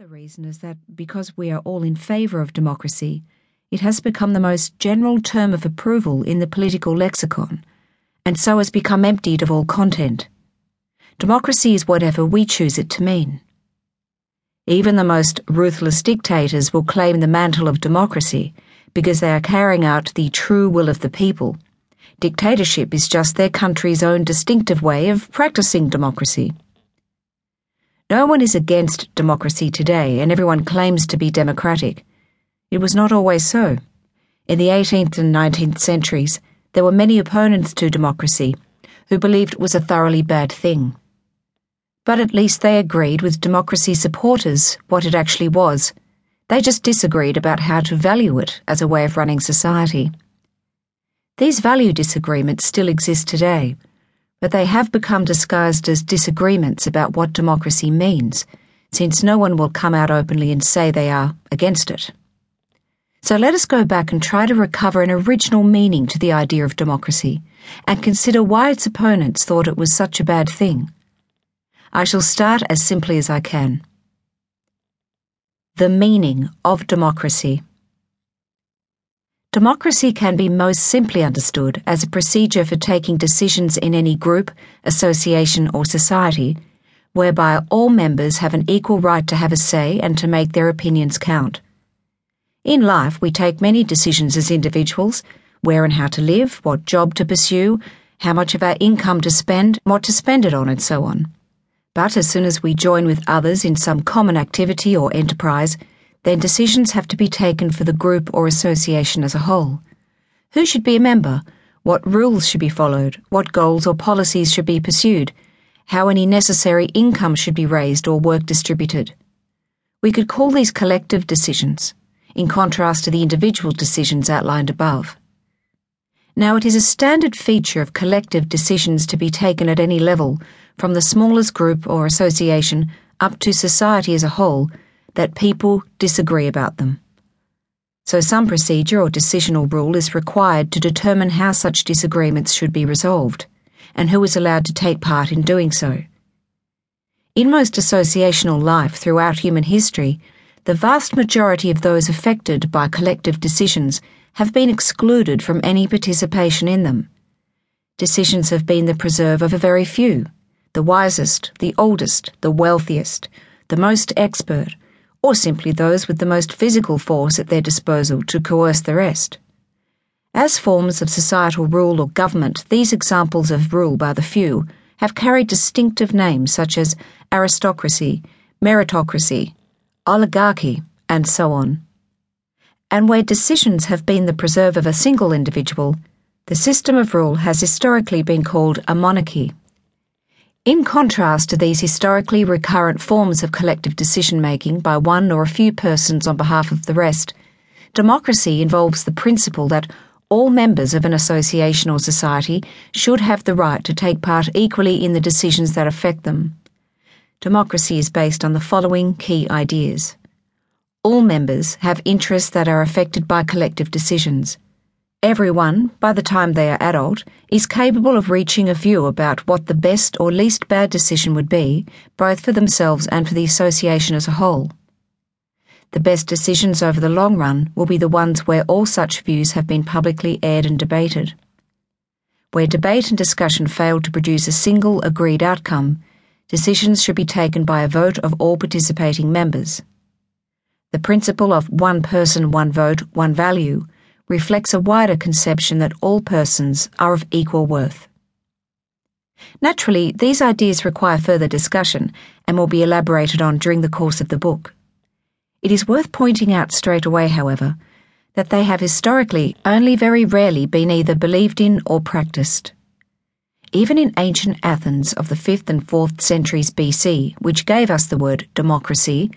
Another reason is that because we are all in favour of democracy, it has become the most general term of approval in the political lexicon, and so has become emptied of all content. Democracy is whatever we choose it to mean. Even the most ruthless dictators will claim the mantle of democracy because they are carrying out the true will of the people. Dictatorship is just their country's own distinctive way of practicing democracy. No one is against democracy today, and everyone claims to be democratic. It was not always so. In the 18th and 19th centuries, there were many opponents to democracy who believed it was a thoroughly bad thing. But at least they agreed with democracy supporters what it actually was. They just disagreed about how to value it as a way of running society. These value disagreements still exist today but they have become disguised as disagreements about what democracy means, since no one will come out openly and say they are against it. So let us go back and try to recover an original meaning to the idea of democracy and consider why its opponents thought it was such a bad thing. I shall start as simply as I can. The meaning of democracy. Democracy can be most simply understood as a procedure for taking decisions in any group, association, or society, whereby all members have an equal right to have a say and to make their opinions count. In life, we take many decisions as individuals where and how to live, what job to pursue, how much of our income to spend, what to spend it on, and so on. But as soon as we join with others in some common activity or enterprise, then decisions have to be taken for the group or association as a whole. Who should be a member? What rules should be followed? What goals or policies should be pursued? How any necessary income should be raised or work distributed? We could call these collective decisions, in contrast to the individual decisions outlined above. Now, it is a standard feature of collective decisions to be taken at any level, from the smallest group or association up to society as a whole that people disagree about them. So, some procedure or decisional rule is required to determine how such disagreements should be resolved, and who is allowed to take part in doing so. In most associational life throughout human history, the vast majority of those affected by collective decisions have been excluded from any participation in them. Decisions have been the preserve of a very few the wisest, the oldest, the wealthiest, the most expert or simply those with the most physical force at their disposal to coerce the rest. As forms of societal rule or government, these examples of rule by the few have carried distinctive names such as aristocracy, meritocracy, oligarchy, and so on. And where decisions have been the preserve of a single individual, the system of rule has historically been called a monarchy. In contrast to these historically recurrent forms of collective decision making by one or a few persons on behalf of the rest, democracy involves the principle that all members of an association or society should have the right to take part equally in the decisions that affect them. Democracy is based on the following key ideas. All members have interests that are affected by collective decisions. Everyone, by the time they are adult, is capable of reaching a view about what the best or least bad decision would be, both for themselves and for the association as a whole. The best decisions over the long run will be the ones where all such views have been publicly aired and debated. Where debate and discussion fail to produce a single agreed outcome, decisions should be taken by a vote of all participating members. The principle of one person, one vote, one value reflects a wider conception that all persons are of equal worth. Naturally, these ideas require further discussion and will be elaborated on during the course of the book. It is worth pointing out straight away, however, that they have historically only very rarely been either believed in or practiced. Even in ancient Athens of the 5th and 4th centuries BC, which gave us the word democracy,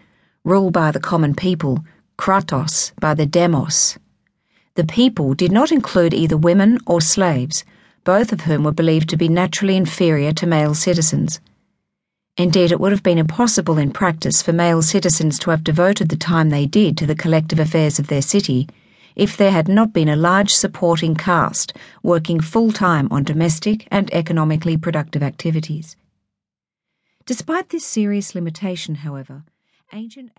rule by the common people, kratos by the demos, the people did not include either women or slaves, both of whom were believed to be naturally inferior to male citizens. Indeed, it would have been impossible in practice for male citizens to have devoted the time they did to the collective affairs of their city if there had not been a large supporting caste working full time on domestic and economically productive activities. Despite this serious limitation, however, ancient